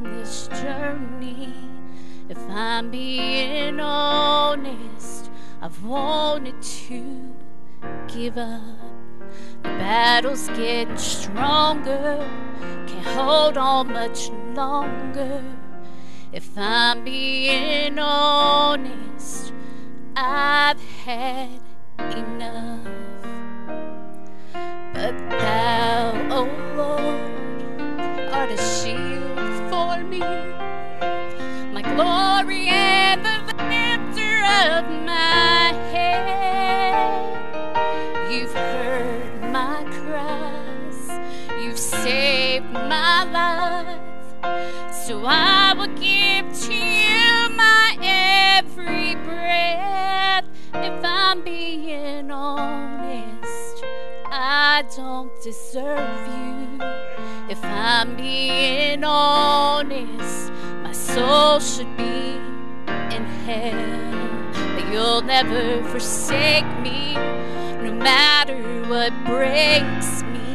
from this journey. If I'm being honest, I've wanted to give up. The battle's getting stronger, can't hold on much longer. If I'm being honest, I've had enough. But thou, oh Lord, art a shield me, my glory and the lifter of my head. You've heard my cries, you've saved my life, so I will give to you my every breath. If I'm being honest, I don't deserve you. If I'm being honest, my soul should be in hell. But you'll never forsake me, no matter what breaks me.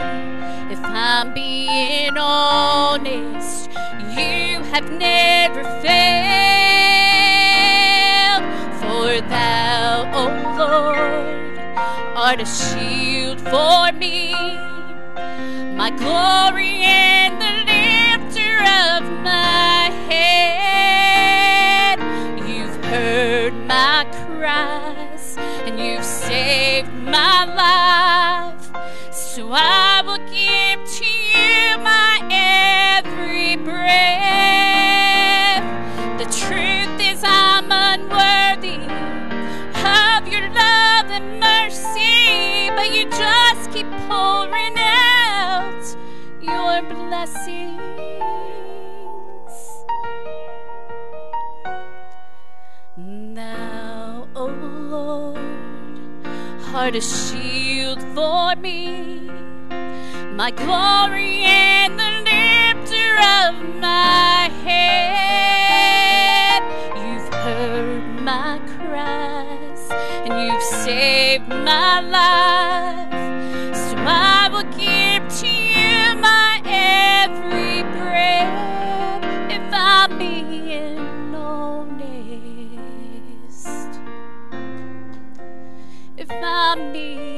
If I'm being honest, you have never failed. For thou, O Lord, art a shield for me, my glory and the lifter of my head. You've heard my cries and you've saved my life, so I blessings. Now, O oh Lord, heart a shield for me, my glory and the lifter of my head. You've heard my cries and you've saved my life. me.